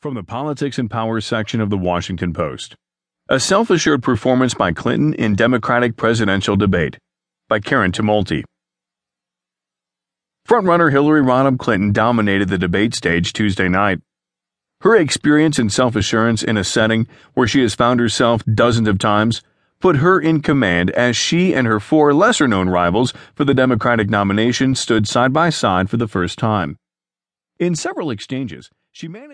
From the Politics and Power section of the Washington Post. A self assured performance by Clinton in Democratic presidential debate by Karen Tumulty. Frontrunner Hillary Rodham Clinton dominated the debate stage Tuesday night. Her experience and self assurance in a setting where she has found herself dozens of times put her in command as she and her four lesser known rivals for the Democratic nomination stood side by side for the first time. In several exchanges, she managed